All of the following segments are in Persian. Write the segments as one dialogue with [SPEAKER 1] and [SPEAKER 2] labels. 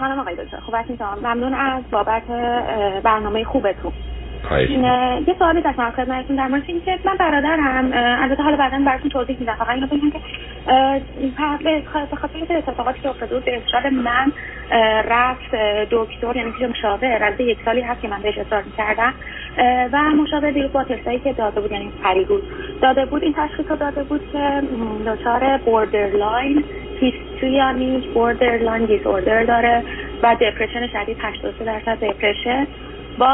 [SPEAKER 1] سلام آقای دکتر. خوب هستین ممنون از بابت برنامه خوبتون. یه سوالی داشتم خدمتتون در مورد اینکه من برادرم البته حالا بعدا براتون توضیح میدم. فقط اینو بگم که به خاطر اینکه اتفاقاتی که افتاده بود به اصرار من رفت دکتر یعنی پیش مشاور از یک سالی هست که من بهش اصرار می‌کردم. و مشاور دیگه با تستایی که داده بود یعنی بود داده بود این تشخیص رو داده بود که دچار borderline histrionic borderline disorder داره و depression شدید 83 درصد depression با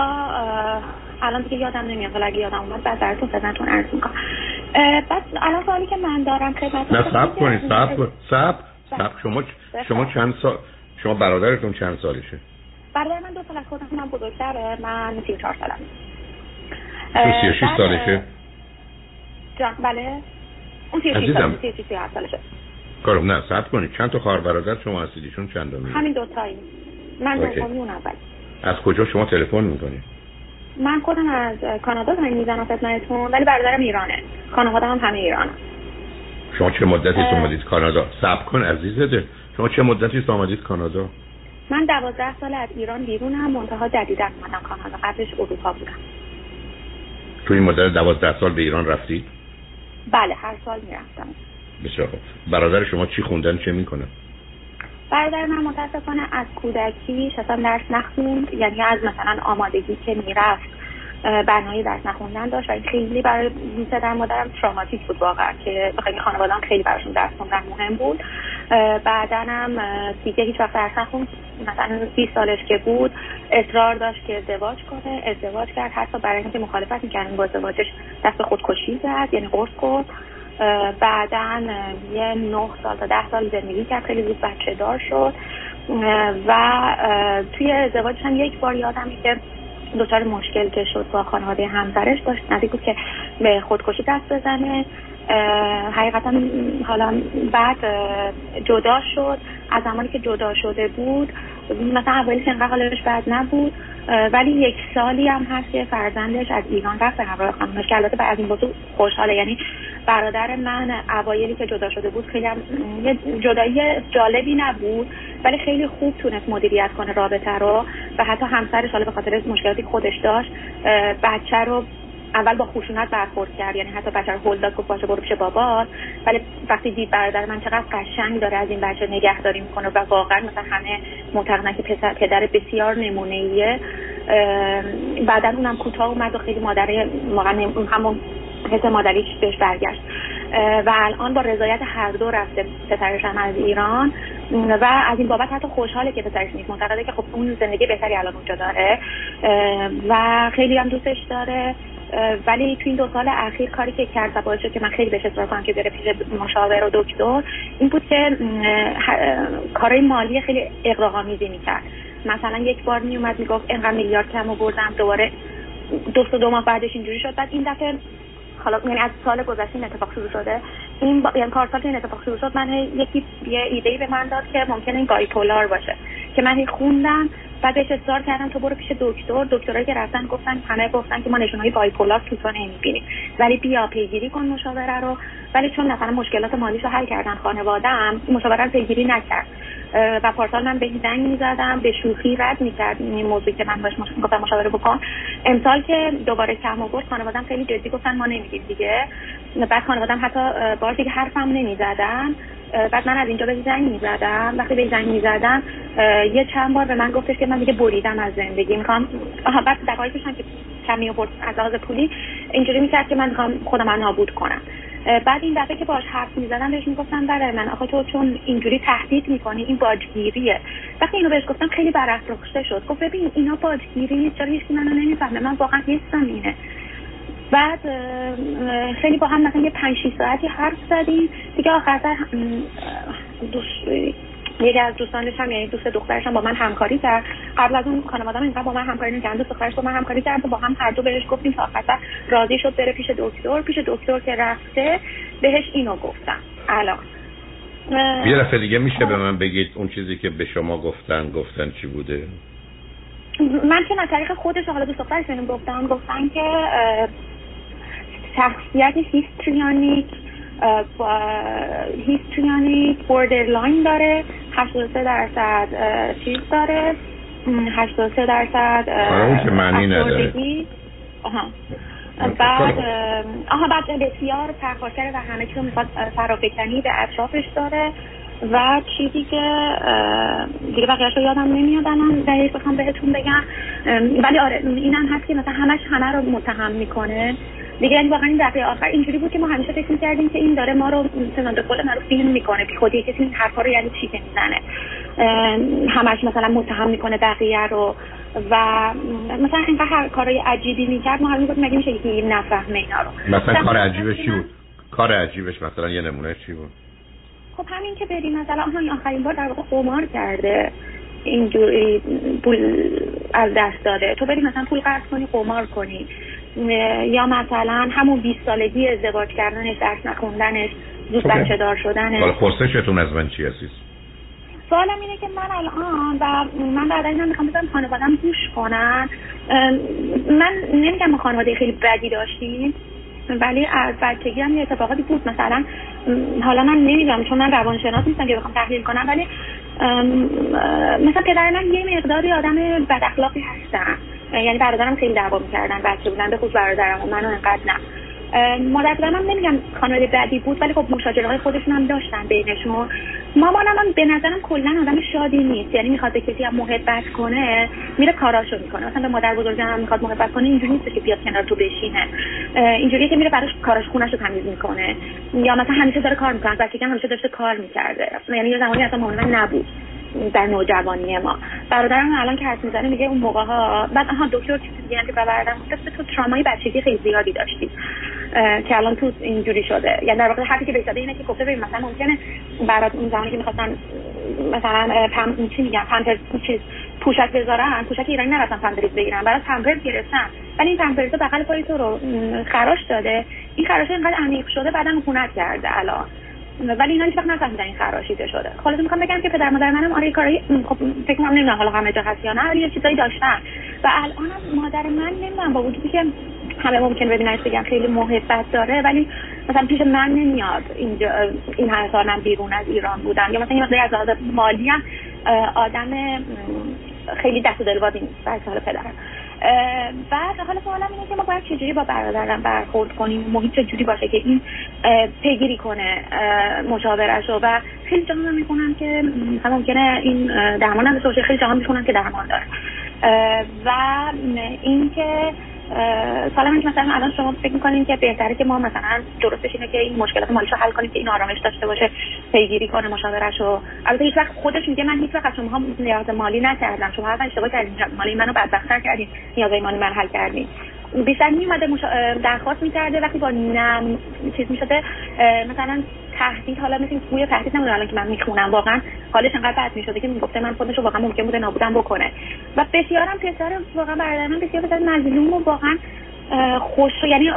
[SPEAKER 1] الان دیگه یادم نمیاد ولی اگه یادم اومد بعد براتون خدمتتون عرض می‌کنم. بعد الان سوالی که من دارم خدمتتون
[SPEAKER 2] نه صبر کنید صبر صبر. صبر. شما شما چند سال شما برادرتون چند سالشه؟
[SPEAKER 1] برادر من دو سال از خودم من بزرگتره. من 34 سالم.
[SPEAKER 2] تو 36 سالشه؟
[SPEAKER 1] جان بله. اون 36 سالشه.
[SPEAKER 2] کارم. نه صبر کنید. چند تا خواهر برادر شما هستید؟ ایشون چند
[SPEAKER 1] همین دو تایی من دومی اون اول
[SPEAKER 2] از کجا شما تلفن می‌کنید
[SPEAKER 1] من خودم از کانادا زنگ می‌زنم خدمتتون ولی برادرم ایرانه. خانواده هم همه ایرانه.
[SPEAKER 2] شما چه مدتی اومدید کانادا؟ صبر کن عزیزته. شما چه مدتی اومدید کانادا؟
[SPEAKER 1] من دوازده سال از ایران بیرونم منتها جدیدا اومدم کانادا. قبلش اروپا بودم.
[SPEAKER 2] تو این مدت دوازده سال به ایران رفتید؟
[SPEAKER 1] بله هر سال می‌رفتم.
[SPEAKER 2] بسیار خوب. برادر شما چی خوندن چه می‌کنه
[SPEAKER 1] برادر من متاسفانه از کودکی اصلا درس نخوند یعنی از مثلا آمادگی که می‌رفت برنامه درس نخوندن داشت و خیلی برای پدر مادرم تراماتیک بود واقعا که بخاطر خانواده‌ام خیلی براشون درس خوندن مهم بود. بعدا هم دیگه هیچ وقت درس نخوند. مثلا 20 سالش که بود اصرار داشت که ازدواج کنه ازدواج کرد. حتی برای اینکه مخالفت می‌کردن با ازدواجش دست خودکشی زد یعنی قرص خورد. بعدا یه نه سال تا ده سال زندگی کرد خیلی زود بچه دار شد. و توی ازدواجش هم یک بار یادمه که دچار مشکل که شد با خانواده همسرش داشت نزدیک بود که به خودکشی دست بزنه. حقیقتا حالا بعد جدا شد. از زمانی که جدا شده بود مثلا اولیش انقدر حالش بد نبود. ولی یک سالی هم هست که فرزندش از ایران رفت به همراه خانمش که البته از این موضوع خوشحاله. یعنی برادر من اوایلی که جدا شده بود خیلی هم یه جدایی جالبی نبود ولی خیلی خوب تونست مدیریت کنه رابطه رو و حتی همسرش حالا به خاطر مشکلاتی خودش داشت بچه رو اول با خشونت برخورد کرد یعنی حتی بچه رو هل داد گفت باشه برو پیش بابات. ولی وقتی دید برادر من چقدر قشنگ داره از این بچه نگهداری می‌کنه و واقعا مثلا همه معتقدن که پسر پدر بسیار نمونه ایه بعدا اونم کوتاه اومد و خیلی مادر همون حس مادریش بهش برگشت. و الان با رضایت هر دو رفته پسرش هم از ایران. و از این بابت حتی خوشحاله که پسرش نیست. معتقده که خب اون زندگی بهتری الان اونجا داره. و خیلی هم دوستش داره. ولی تو این دو سال اخیر کاری که کرد و باعث شد که من خیلی بهش اصرار کنم که بره پیش مشاور و دکتر این بود که کارهای مالی خیلی اقراق‌آمیزی می‌کرد. مثلا یک بار میومد می‌گفت اینقدر میلیارد کم بردم دوباره دو دو ماه بعدش اینجوری شد. بعد این دفعه حالا یعنی از سال گذشته این اتفاق شروع شده. این با... یعنی پارسال این اتفاق شروع شد من یکی یه ایده به من داد که ممکنه این بایپولار باشه. که من خوندم بعد بهش اصرار کردم تو برو پیش دکتر. دکترایی که رفتن گفتن همه گفتن که ما نشونهای بایپولار تو تو نمی‌بینیم. ولی بیا پیگیری کن مشاوره رو. ولی چون مثلا مشکلات مالیش رو حل کردن خانواده‌ام مشاوره رو پیگیری نکرد. و پارسال من به زنگ می‌زدم به شوخی رد می‌کرد این موضوعی که من باش گفتم مشاوره بکن. امسال که دوباره کم آورد خانوادم خیلی جدی گفتن ما نمیگیم دیگه. بعد خانوادم حتی بار دیگه حرفم نمی‌زدن. بعد من از اینجا به زنگ می‌زدم. وقتی به زنگ می‌زدم یه چند بار به من گفتش که من دیگه بریدم از زندگی. می‌خوام بعد دقایقش که کمی آورد از لحاظ پولی اینجوری می‌کرد که من می‌خوام خودم نابود کنم. بعد این دفعه که باش حرف می‌زدم بهش می‌گفتم برای من آخه تو چون اینجوری تهدید می‌کنی این باجگیریه وقتی اینو بهش گفتم خیلی برافروخته شد. گفت ببین اینا باجگیری چرا هیچ منو نمی‌فهمه؟ من واقعا حسم اینه بعد خیلی با هم مثلا یه پنج ساعتی حرف زدیم. دیگه آخر سر یکی از دوستانش هم یعنی دوست دخترش هم با من همکاری کرد. قبل از اون خانواده‌ام اینقدر با من همکاری نکردن دوست دخترش با من همکاری کرد با هم هر دو بهش گفتیم تا آخر راضی شد بره پیش دکتر. پیش دکتر که رفته بهش اینو گفتم. الان.
[SPEAKER 2] یه دفعه دیگه میشه به من بگید اون چیزی که به شما گفتن گفتن چی بوده؟
[SPEAKER 1] من که از طریق خودش حالا دوست دخترش گفتم گفتن که شخصیت histrionic histrionic borderline داره. 83 درصد چیز داره. 83 درصد
[SPEAKER 2] اون که معنی نداره؟
[SPEAKER 1] آها. بعد آها بعد بسیار پرخاشگر و همه چیز می‌خواد فرافکنی به اطرافش داره. و چیزی که دیگه بقیهش رو یادم نمیاد الان دقیق بخوام بهتون بگم. ولی آره اینم هست که مثلا همش همه رو متهم می‌کنه. دیگه واقعا این دفعه آخر اینجوری بود که ما همیشه فکر می‌کردیم که این داره ما رو مثلا به قول رو فیلم می‌کنه بی خودی کسی این حرفا رو یعنی چی که می‌زنه همش مثلا متهم می‌کنه بقیه رو و مثلا اینقدر هر کارای عجیبی می‌کرد ما همین بود مگه میشه یکی نفهمه اینا رو.
[SPEAKER 2] مثلا کار عجیبش چی بود؟ کار عجیبش مثلا یه نمونه چی بود؟
[SPEAKER 1] خب همین که بریم مثلا آها آخرین بار در واقع قمار کرده. اینجوری پول از دست داده. تو بری مثلا پول قرض کنی قمار کنی. یا مثلا همون 20 سالگی ازدواج کردنش درس نخوندنش زود خب، بچه دار شدنش.
[SPEAKER 2] حالا پرسشتون از من چی هستید
[SPEAKER 1] سوالم اینه که من الان و من بعد این می‌خوام بزنم خانوادم گوش کنن. من نمیگم خانواده خیلی بدی داشتیم ولی از بچگی هم یه اتفاقاتی بود. مثلا حالا من نمی‌دونم چون من روانشناس نیستم که بخوام تحلیل کنم ولی مثلا پدر من یه مقداری آدم بد اخلاقی هستن. یعنی برادرم خیلی دعوا می‌کردن بچه بودن به خود برادرم و منو انقدر نه. مادر پدرم نمیگم خانواده بعدی بود ولی خب مشاجره های خودشون هم داشتن بینشون. مامانم هم به نظرم کلا آدم شادی نیست یعنی می‌خواد به کسی هم محبت کنه میره کاراشو می‌کنه. مثلا به مادر بزرگم هم می‌خواد محبت کنه اینجوری نیست که بیاد کنار تو بشینه. اینجوریه که میره براش کاراش خونش رو تمیز می‌کنه. یا مثلا همیشه داره کار می‌کنه بچگی همیشه داشته کار می‌کرده. یعنی یه زمانی اصلا مامان نبود. در نوجوانی ما. برادرم الان که حرف می‌زنه میگه اون موقع ها بعد آها دکتر چیزی دیگه که بردم گفته تو ترامای بچگی خیلی زیادی داشتی که الان تو اینجوری شده. یعنی در واقع حرفی که بهش اینه که گفته ببین مثلا ممکنه برات اون زمانی که می‌خواستن مثلا پم چی میگن پمپرز چیز پوشک بذارن پوشک ایرانی نرفتن پمپرز بگیرن برات پمپرز گرفتن. ولی این پمپرز بغل پای تو رو خراش داده. این خراش اینقدر عمیق شده بعدم عفونت کرده الان. ولی اینا هیچ وقت نفهمیدن این خراشیده شده. حالا می‌خوام بگم که پدر مادر منم آره کاری خب فکر کنم نمی‌دونم حالا همه جا هست یا نه ولی یه چیزایی داشتن. و الان مادر من نمی‌دونم با وجودی که همه ممکن ببیننش بگن خیلی محبت داره ولی مثلا پیش من نمیاد اینجا این هر سال من بیرون از ایران بودم. یا مثلا این از مالی هم آدم خیلی دست و دلبازی نیست. در حال پدرم. بعد حالا سوالم اینه که ما باید چجوری با برادرم برخورد کنیم؟ محیط چجوری باشه که این پیگیری کنه مشاورش و خیلی جاها می‌کنم که ممکنه این درمان هم خیلی جاها می‌کنم که درمان داره. و اینکه من که مثلا الان شما فکر می‌کنین که بهتره که ما مثلا درستش اینه که این مشکلات مالیش رو حل کنیم که این آرامش داشته باشه پیگیری کنه مشاورش رو البته هیچ وقت خودش میگه من هیچ وقت شما نیاز مالی نکردم. شما هر اشتباه کردین مالی منو بدبختتر کردین نیازهای مالی من حل کردین. بیشتر میومده. درخواست می‌کرده وقتی با نم چیز می‌شده مثلا تهدید حالا مثل بوی تهدید نمی‌دونم الان که من می‌خونم واقعا حالش انقدر بد می‌شده که می‌گفته من خودش رو واقعا ممکن بوده نابودم بکنه و بسیارم پسر واقعا برادر من بسیار پسر مظلوم و واقعا خوش یعنی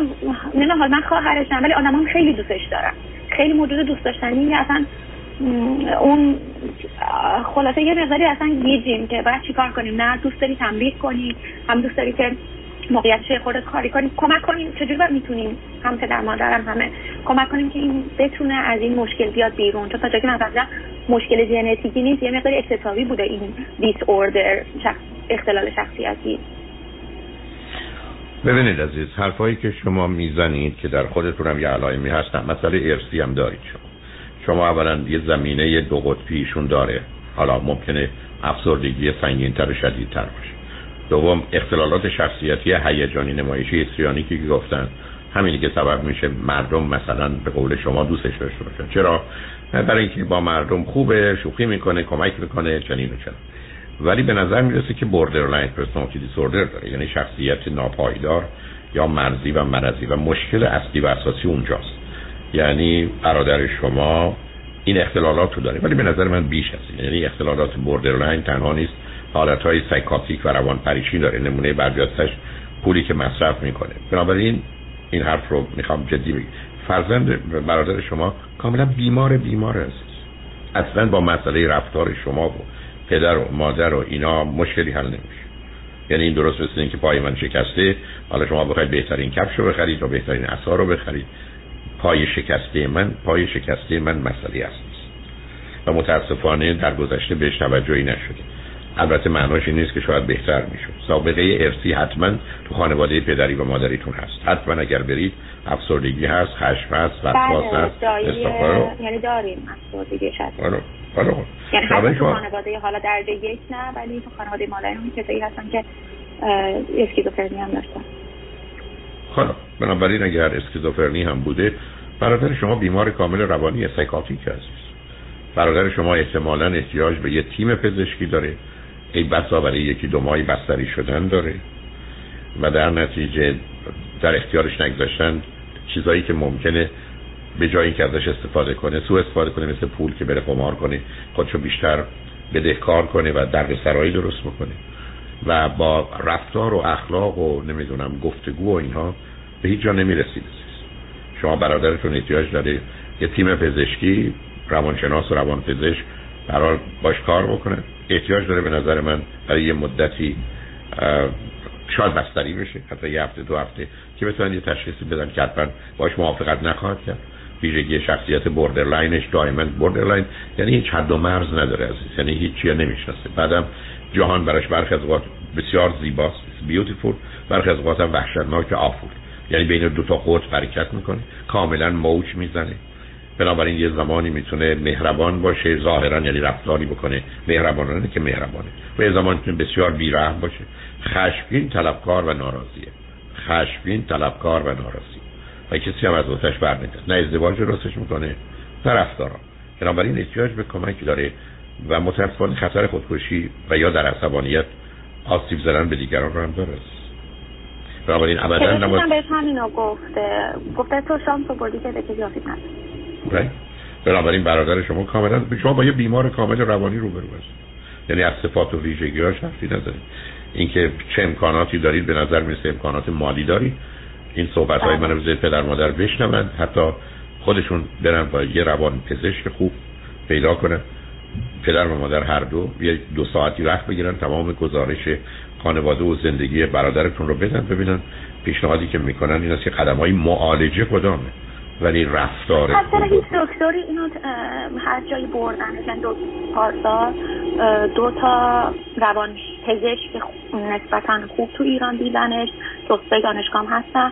[SPEAKER 1] نمی‌دونم حال من خواهرشم ولی آدم خیلی دوستش دارم خیلی موجود دوست داشتنی اصلا اون خلاصه یه نظری اصلا گیجیم که باید چیکار کنیم نه دوست داری تنبیه کنی هم دوست داری که موقعیت چه خورده کاری کنیم. کمک کنیم. چجوری باید می‌تونیم؟ هم پدر مادرم همه. کمک کنیم که این بتونه از این مشکل بیاد بیرون. چون تا جایی که من مشکل ژنتیکی نیست یه مقدار اکتسابی بوده این دیس اوردر شخص اختلال شخصیتی.
[SPEAKER 2] ببینید عزیز حرفایی که شما می‌زنید که در خودتون هم یه علائمی هستن مسئله ارسی هم دارید شما. شما اولا یه زمینه دو قطبیشون داره. حالا ممکنه افسردگی سنگینتر و شدیدتر باشه. دوم اختلالات شخصیتی هیجانی نمایشی استریانی که گفتن همینی که سبب میشه مردم مثلا به قول شما دوستش داشته باشن. چرا؟ برای اینکه با مردم خوبه شوخی می‌کنه کمک می‌کنه چنین و چنین. ولی به نظر می‌رسه که borderline personality disorder داره. یعنی شخصیت ناپایدار یا مرزی و مرزی و مشکل اصلی و اساسی اونجاست. یعنی برادر شما این اختلالات رو داره. ولی به نظر من بیش از یعنی اختلالات borderline تنها نیست. حالت های psychotic و روان پریشی داره نمونه برجسته‌ش گلی که مصرف می‌کنه. بنابراین این حرف رو می‌خوام جدی بگم. فرزند برادر شما کاملا بیمار بیمار است اصلا با مسئله رفتار شما و پدر و مادر و اینا مشکلی حل نمیشه. یعنی این درست مثل که پای من شکسته حالا شما بخواید بهترین کفش رو بخرید و بهترین عصا رو بخرید. پای شکسته من پای شکسته من مسئله است. و متاسفانه در گذشته بهش توجهی نشده. البته معناش این نیست که شاید بهتر می‌شد. سابقه ارسی حتما تو خانواده پدری و مادریتون هست. حتما اگر برید افسردگی هست خشم هست وسواس
[SPEAKER 1] بله
[SPEAKER 2] هست.
[SPEAKER 1] یعنی داریم افسردگی هست
[SPEAKER 2] حالا حالا
[SPEAKER 1] یعنی
[SPEAKER 2] بنابراین
[SPEAKER 1] حتی تو
[SPEAKER 2] شما-
[SPEAKER 1] خانواده حالا درجه یک نه ولی تو خانواده مادرمون کسایی هستن که اسکیزوفرنی هم داشتن.
[SPEAKER 2] خب بنابراین اگر اسکیزوفرنی هم بوده برادر شما بیمار کامل روانی سایکاتیک هست. برادر شما احتمالا احتیاج به یه تیم پزشکی داره. ای بسا برای یکی دو ماهی بستری شدن داره و در نتیجه در اختیارش نگذاشتن چیزایی که ممکنه به جایی که ازش استفاده کنه سو استفاده کنه مثل پول که بره قمار کنه خودشو بیشتر بدهکار کنه و درد سرایی درست بکنه. و با رفتار و اخلاق و نمی‌دونم گفتگو و اینها به هیچ جا نمی‌رسید. شما برادرتون احتیاج داره یه تیم پزشکی روانشناس و روانپزشک قرار باش کار بکنه. احتیاج داره به نظر من برای یه مدتی شاید بستری بشه حتی یه هفته دو هفته که بتونن یه تشخیصی بدن که حتما باش موافقت نخواهد کرد. ویژگی شخصیت borderline ش دائما borderline یعنی هیچ حد و مرز نداره عزیز. یعنی هیچ چی نمی‌شناسه. بعدم جهان براش برخی از اوقات بسیار زیباست. beautiful برخی از اوقات وحشتناک awful یعنی بین دو تا قطب حرکت می‌کنه. کاملا موج می‌زنه. بنابراین یه زمانی می‌تونه مهربان باشه ظاهرا یعنی رفتاری بکنه. مهربانانه که مهربانه. و یه زمان می‌تونه بسیار بیرحم باشه. خشمگین طلبکار و ناراضیه. خشمگین طلبکار و ناراضی و کسی هم از واسش بر نه ازدواج درستش می‌کنه نه رفتارا. بنابراین احتیاج به کمکی داره و متاسفانه خطر خودکشی و یا در عصبانیت آسیب زدن به دیگران رو هم داره. بنابراین ابدا نباید
[SPEAKER 1] همینو گفته. گفته تو شانس بردی که به کسی آسیب
[SPEAKER 2] right. بنابراین برادر شما کاملا شما با یه بیمار کامل روانی روبرو هستید. یعنی از صفات و ویژگی‌هاش حرفی ندارید اینکه چه امکاناتی دارید به نظر می‌رسه امکانات مالی دارید. این صحبت های
[SPEAKER 1] بله.
[SPEAKER 2] من رو پدر مادر بشنون. حتی خودشون برن با یه روان پزشک خوب پیدا کنن. پدر و مادر هر دو یه دو ساعتی وقت بگیرن تمام گزارش خانواده و زندگی برادرتون رو بدن ببینن پیشنهادی که می‌کنن این است که قدم های معالجه کدامه. ولی رفتار خوب
[SPEAKER 1] هیچ دکتری اینو هر جایی بردن یعنی دو پارسال اه، دو تا روان پزشک نسبتا خوب تو ایران دیدنش دکتر دانشگاه هستن.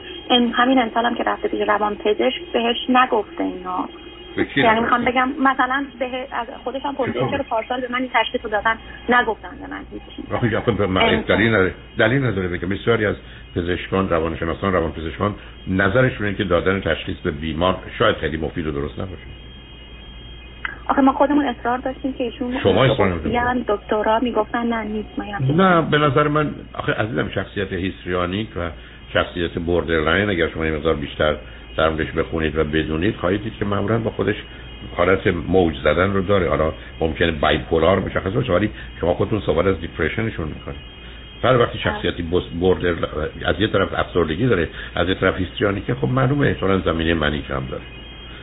[SPEAKER 1] همین امسال هم که رفته پیش روان پزشک بهش نگفته اینا.
[SPEAKER 2] کی
[SPEAKER 1] یعنی؟ می‌خوام بگم مثلا به از خودش هم پرسید؟ چرا پارسال به من این تشخیص رو دادن نگفتن به من امکان.
[SPEAKER 2] دلیل نداره دلیل نداره بگم بسیاری از پزشکان روانشناسان روانپزشکان نظرشون اینه که دادن تشخیص به بیمار شاید خیلی مفید و درست نباشه
[SPEAKER 1] آخه ما خودمون اصرار داشتیم که ایشون
[SPEAKER 2] شما اصرار؟
[SPEAKER 1] یعنی دکترا می‌گفتن نه نیست ما
[SPEAKER 2] نه به نظر من آخه عزیزم شخصیت histrionic و شخصیت borderline اگر شما یه مقدار بیشتر در موردش بخونید و بدونید خواهید دید که معمولا با خودش حالت موج زدن رو داره. حالا ممکنه bipolar مشخص باشه ولی شما خودتون صحبت از depression شون می‌کنید. هر وقتی شخصیتی بس- border از یه طرف افسردگی داره از یه طرف histrionic ه خب معلومه احتمالاً زمینه manic هم داره.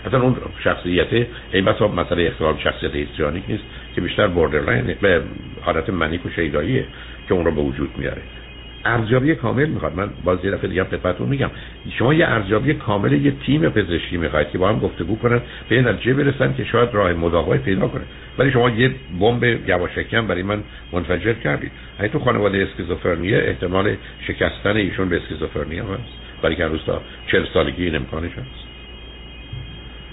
[SPEAKER 2] اصلا اون شخصیت این بسا مسئله اختلال شخصیت histrionic نیست که بیشتر borderline به حالت manic و شیداییه که اون رو به وجود میاره. ارزیابی کامل می‌خواد. من باز یه دفعه دیگه خدمتتون میگم. شما یه ارزیابی کامل یه تیم پزشکی می‌خواید که با هم گفتگو کنن به نتیجه برسن که شاید راه مداوای پیدا کنه. ولی شما یه بمب یواشکی برای من منفجر کردید. اگه تو خانواده اسکیزوفرنیه احتمال شکستن ایشون به اسکیزوفرنی هست؟ برای که هنوز تا 40 سالگی این امکانش هست.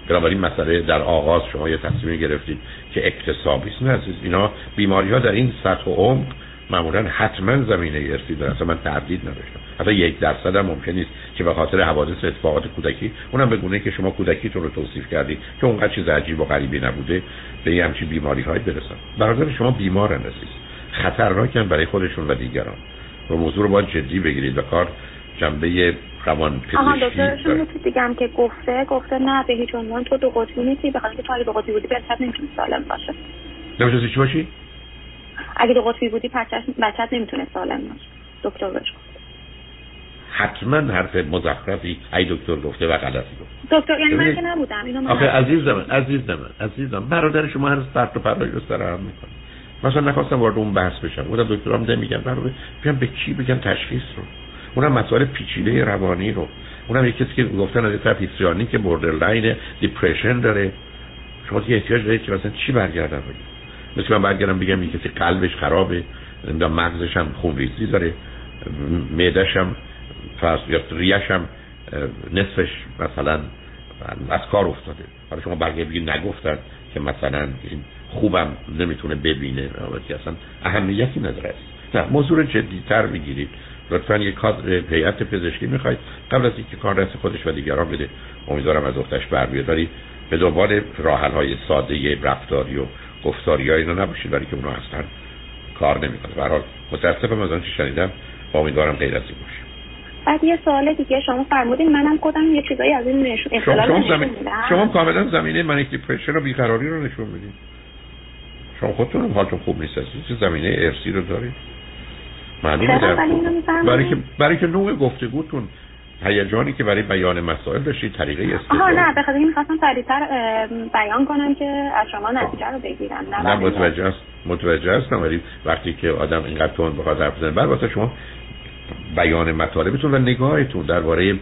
[SPEAKER 2] بنابراین مسئله در آغاز شما یه تصمیم گرفتید که اکتسابی است نه عزیز اینا بیماری ها در این سطح و عمق معمولا حتما زمینه ارثی داره اصلا من تردید نداشتم. حتی یک درصد هم ممکن نیست که به خاطر حوادث اتفاقات کودکی اونم به گونه که شما کودکیتون رو توصیف کردید که اونقدر چیز عجیب و غریبی نبوده به یه همچین بیماری های برسن. برادر شما بیمارن عزیز. خطرناکن برای خودشون و دیگران. و موضوع رو باید جدی بگیرید و کار جنبه روان
[SPEAKER 1] آها
[SPEAKER 2] پزشکی
[SPEAKER 1] دکترشون
[SPEAKER 2] داره.
[SPEAKER 1] یه چیز دیگه هم که گفته گفته نه به هیچ عنوان تو دو قطبی نیستی بخاطر که تو اگه دو قطبی بودی بچت نمی‌تونه سالم باشه
[SPEAKER 2] نمیشه چی باشی؟
[SPEAKER 1] اگه دو قطبی بودی بچت نمی‌تونه سالم باشه. دکتر بهش گفت.
[SPEAKER 2] حتما حرف مزخرفی. ای دکتر گفته و غلطی گفت.
[SPEAKER 1] دکتر یعنی من که نبودم اینو من
[SPEAKER 2] آخه
[SPEAKER 1] نبودم.
[SPEAKER 2] عزیز من عزیز من عزیزم. برادر شما هر پرت و پلایی رو سر هم می‌کنه. مثلا نخواستم وارد اون بحث بشم. بودم دکترام نمیگن. برادر بیان به کی بگن تشخیص رو؟ اونم مسائل پیچیده روانی رو. اونم یک کسی که گفتن از یه طرف histrionic ه borderline depression داره. شما یه احتیاج دارید که مثلا چی برگردم بگم؟ مثل من برگردم بگم یه کسی قلبش خرابه نمی‌دونم مغزش هم خونریزی داره معدش هم فرض یا ریش هم نصفش مثلا از کار افتاده. حالا شما برگه بگید نگفتن که مثلا این خوبم نمی‌تونه ببینه. که اصلا اهمیتی نداره. نه موضوع جدیتر می‌گیرید. لطفا یک کادر هیئت پزشکی می‌خواید. قبل از اینکه کار دست خودش و دیگران بده امیدوارم از اختش بر بیاد. به دنبال راحل های ساده رفتاری و گفتاری های اینا نباشید برای که اونا اصلا کار نمی‌کنه به حال متاسفم از آنچه شنیدم امیدوارم غیر از این باشه.
[SPEAKER 1] بعد یه سوال دیگه شما فرمودین منم خودم یه چیزایی از این نشون شما, شما, زمین...
[SPEAKER 2] شما کاملا زمینه منیک دیپرشن و بیقراری رو نشون میدین شما خودتون حالتون خوب نیست چه زمینه ارسی رو دارید معلومه برای که برای که نوع گفتگوتون هیجانی که برای بیان مسائل داشتید طریقه استدلال
[SPEAKER 1] آها نه به خاطر می‌خواستم سریعتر بیان کنم که از شما نتیجه رو بگیرم.
[SPEAKER 2] نه, نه متوجه است متوجه هستم ولی وقتی که آدم اینقدر تون بخواد حرف بزنه بعد واسه شما بیان مطالبتون و نگاهتون درباره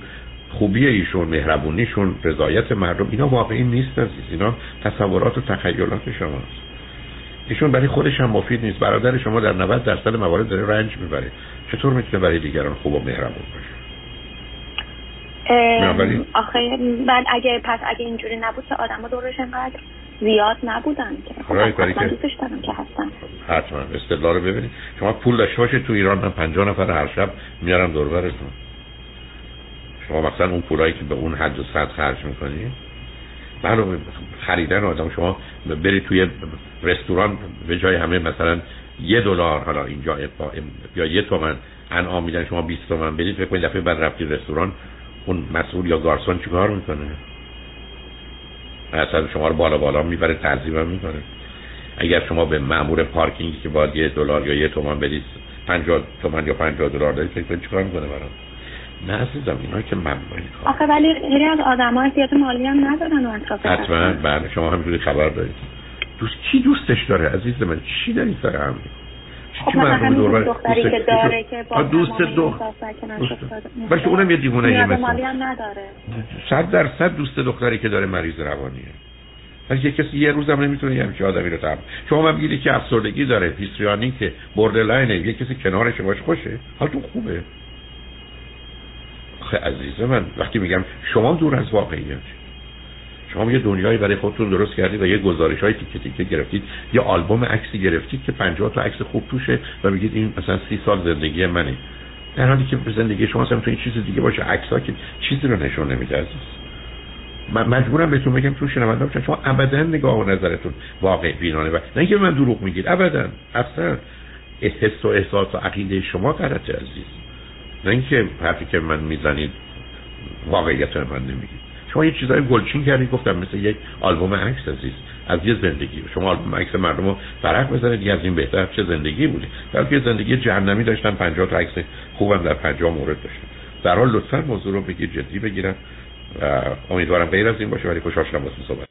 [SPEAKER 2] خوبی ایشون مهربونیشون رضایت مردم اینا واقعی نیست عزیز. اینا تصورات و تخیلات شماست ایشون برای خودش هم مفید نیست. برادر شما در 90 درصد موارد داره رنج می‌بره. چطور می‌تونه برای دیگران خوب و مهربون باشه؟
[SPEAKER 1] آخه بعد اگه پس اگه اینجوری نبود که آدم دورش انقدر زیاد نبودن که. خب دوستش دارم که هستن
[SPEAKER 2] حتما استدلال رو ببینید. شما پول داشته باشید تو ایران من 50 نفر هر شب میارم دور برتون. شما مثلا اون پولایی که به اون حد و صد خرج می‌کنید بله خریدن آدم. شما برید توی رستوران به جای همه مثلا یه دلار حالا اینجا یا یه تومن انعام میدن شما 20 تومن بدید. فکر کنید دفعه بعد رفتی رستوران اون مسئول یا گارسون چیکار می‌کنه؟ اصلا شما رو بالا بالا می‌بره تعظیم می‌کنه. اگر شما به مامور پارکینگی که باید یه دلار یا یه تومن بدید 50 تومن یا 50 دلار دارید فکر کنید چیکار می‌کنه برام؟ نه عزیزم اینا که
[SPEAKER 1] کار آخه ولی خیلی از آدم‌ها احتیاط مالی هم ندارن و اطراف
[SPEAKER 2] حتما بله شما همینجوری خبر دارید. دوست کی دوستش داره عزیز من؟ چی داری سر هم؟
[SPEAKER 1] خب مثلا دور؟ دختری که داره که با
[SPEAKER 2] دوست دختر بلکه اونم یه دیوونه یه مثلا
[SPEAKER 1] نداره.
[SPEAKER 2] صد درصد دوست دختری که داره مریض روانیه. ولی یه کسی یه روزم نمی‌تونه یه همچین آدمی رو تحمل شما من بگیری که افسردگی داره هیستریانی که بردرلاینه یه کسی کنارش باش خوشه حالتون خوبه. آخه عزیز من وقتی میگم شما دور از واقعیت شما یه دنیایی برای خودتون درست کردید و یه گزارش های تیکه تیکه گرفتید. یه آلبوم عکسی گرفتید که 50 تا عکس خوب توشه و میگید این مثلا سی سال زندگی منه. در حالی که زندگی شما اصلا این چیز دیگه باشه عکس‌ها که چیزی رو نشون نمیده عزیز. من مجبورم بهتون بگم تو شنونده باشم شما ابدا نگاه و نظرتون واقع بینانه و نه اینکه من دروغ میگید ابدا اصلا حس و احساس و عقیده شما غلطه عزیز. نه اینکه حرفی که من می‌زنید واقعیت من نمیگید. شما یه چیزای گلچین کردید گفتم مثل یک آلبوم عکس عزیز. از یه زندگی. شما آلبوم عکس مردم رو فرق بزنید از این بهتر چه زندگی بودی. بلکه زندگی جهنمی داشتن 50 تا عکس خوبم در 50 مورد داشتن. در حال لطفا موضوع رو بگید جدی بگیرن. و امیدوارم غیر از این باشه ولی خوشحال شدم با صحبت.